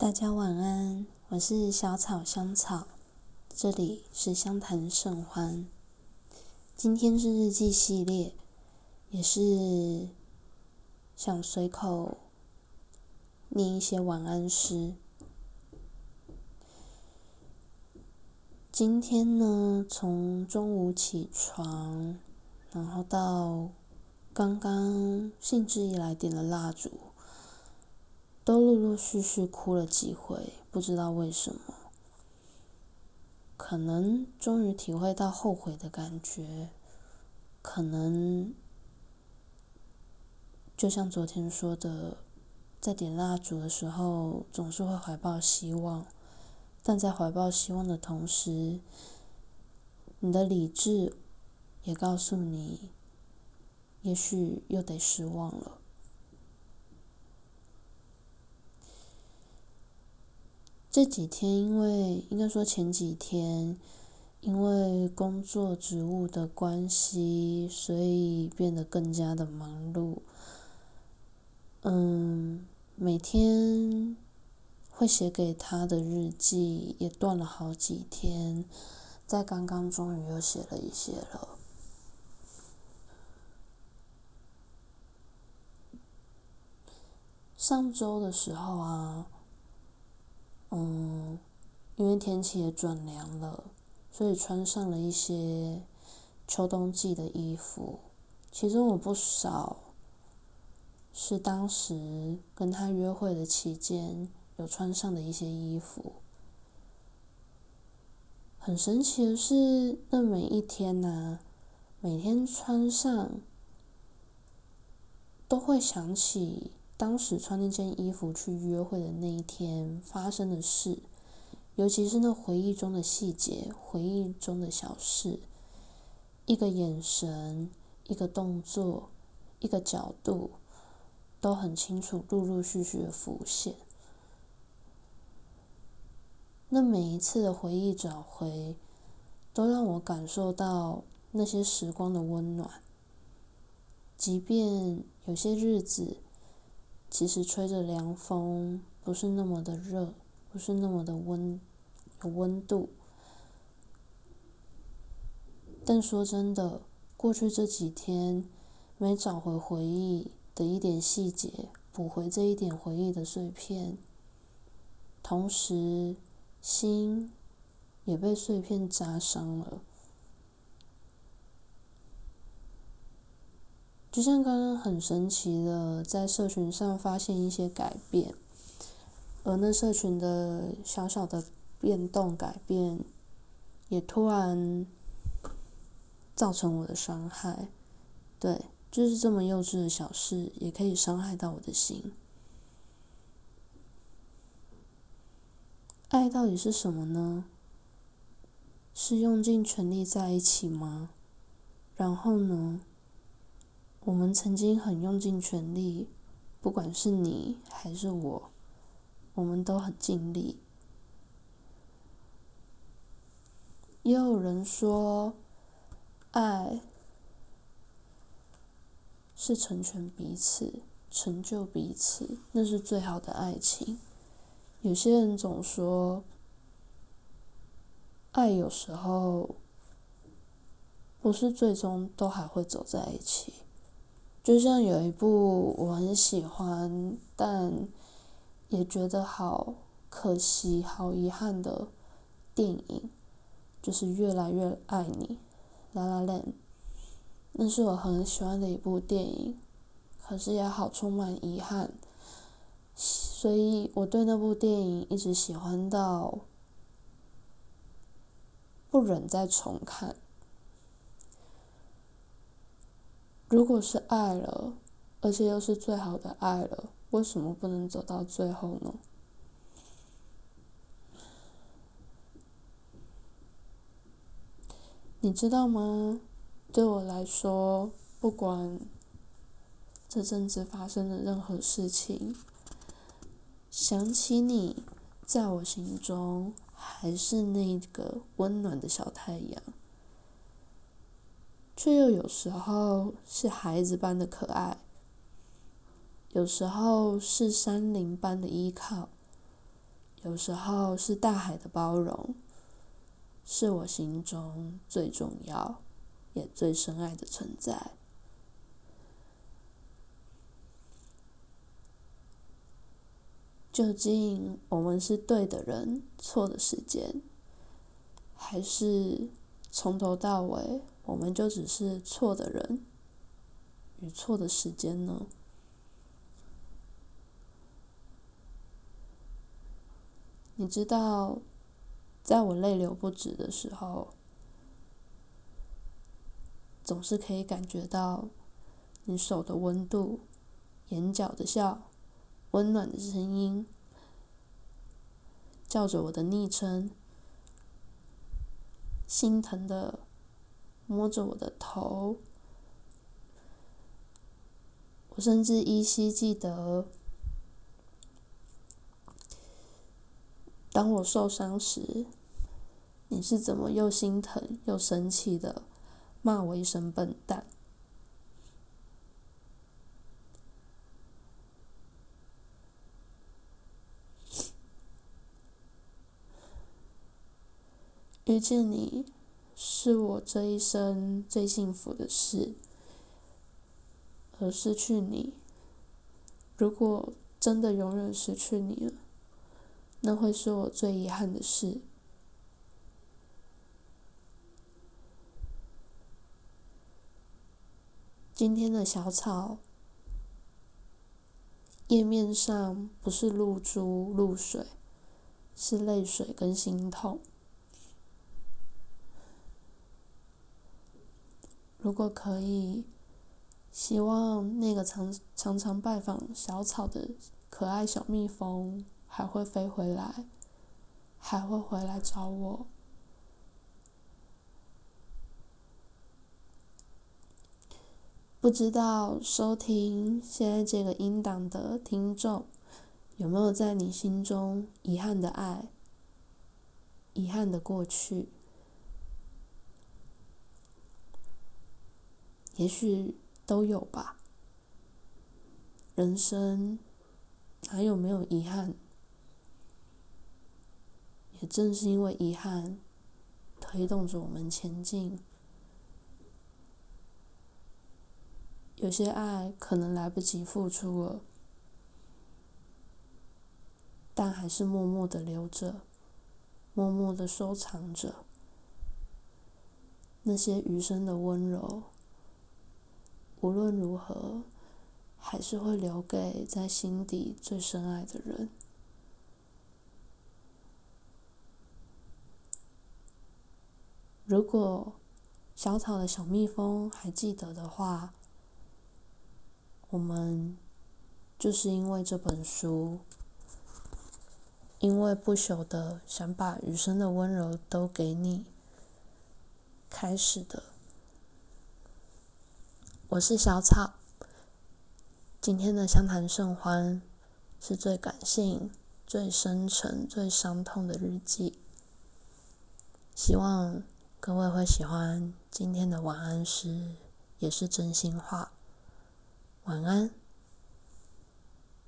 大家晚安，我是小草香草，这里是相谈甚欢。今天是日记系列，也是想随口念一些晚安诗。今天呢，从中午起床，然后到刚刚兴致一来点了蜡烛。都陆陆续续哭了几回，不知道为什么，可能终于体会到后悔的感觉，可能就像昨天说的，在点蜡烛的时候总是会怀抱希望，但在怀抱希望的同时，你的理智也告诉你，也许又得失望了。这几天，因为应该说前几天，因为工作职务的关系，所以变得更加的忙碌。嗯，每天会写给他的日记也断了好几天，在刚刚终于又写了一些了。上周的时候啊。嗯，因为天气也转凉了，所以穿上了一些秋冬季的衣服。其中有不少是当时跟他约会的期间有穿上的一些衣服。很神奇的是，那每一天呢，每天穿上都会想起。当时穿那件衣服去约会的那一天发生的事，尤其是那回忆中的细节、回忆中的小事，一个眼神、一个动作、一个角度，都很清楚，陆陆续续的浮现。那每一次的回忆找回，都让我感受到那些时光的温暖，即便有些日子。其实吹着凉风，不是那么的热，不是那么的温，有温度。但说真的，过去这几天，没找回回忆的一点细节，补回这一点回忆的碎片，同时心也被碎片扎伤了。就像刚刚很神奇的在社群上发现一些改变，而那社群的小小的变动改变，也突然造成我的伤害。对，就是这么幼稚的小事，也可以伤害到我的心。爱到底是什么呢？是用尽全力在一起吗？然后呢？我们曾经很用尽全力，不管是你还是我，我们都很尽力。也有人说，爱是成全彼此、成就彼此，那是最好的爱情。有些人总说，爱有时候不是最终都还会走在一起。就像有一部我很喜欢，但也觉得好可惜、好遗憾的电影，就是《越来越爱你》（La La Land）。那是我很喜欢的一部电影，可是也好充满遗憾，所以我对那部电影一直喜欢到不忍再重看。如果是爱了，而且又是最好的爱了，为什么不能走到最后呢？你知道吗？对我来说，不管这阵子发生的任何事情，想起你，在我心中还是那个温暖的小太阳。却又有时候是孩子般的可爱，有时候是山林般的依靠，有时候是大海的包容，是我心中最重要也最深爱的存在。究竟我们是对的人，错的时间，还是从头到尾我们就只是错的人与错的时间呢？你知道，在我泪流不止的时候，总是可以感觉到你手的温度、眼角的笑、温暖的声音，叫着我的昵称，心疼的摸着我的头。我甚至依稀记得。当我受伤时，你是怎么又心疼又生气的骂我一声笨蛋？遇见你是我这一生最幸福的事，而失去你，如果真的永远失去你了。那会是我最遗憾的事。今天的小草页面上不是露珠露水，是泪水跟心痛。如果可以，希望那个常常常拜访小草的可爱小蜜蜂。还会飞回来，还会回来找我。不知道收听现在这个音档的听众，有没有在你心中遗憾的爱、遗憾的过去？也许都有吧。人生哪有没有遗憾？也正是因为遗憾，推动着我们前进。有些爱可能来不及付出了，但还是默默的留着，默默的收藏着。那些余生的温柔，无论如何，还是会留给在心底最深爱的人。如果小草的小蜜蜂还记得的话，我们就是因为这本书，因为不朽的想把余生的温柔都给你开始的。我是小草，今天的相谈甚欢是最感性、最深沉、最伤痛的日记，希望。各位会喜欢今天的晚安诗，也是真心话。晚安。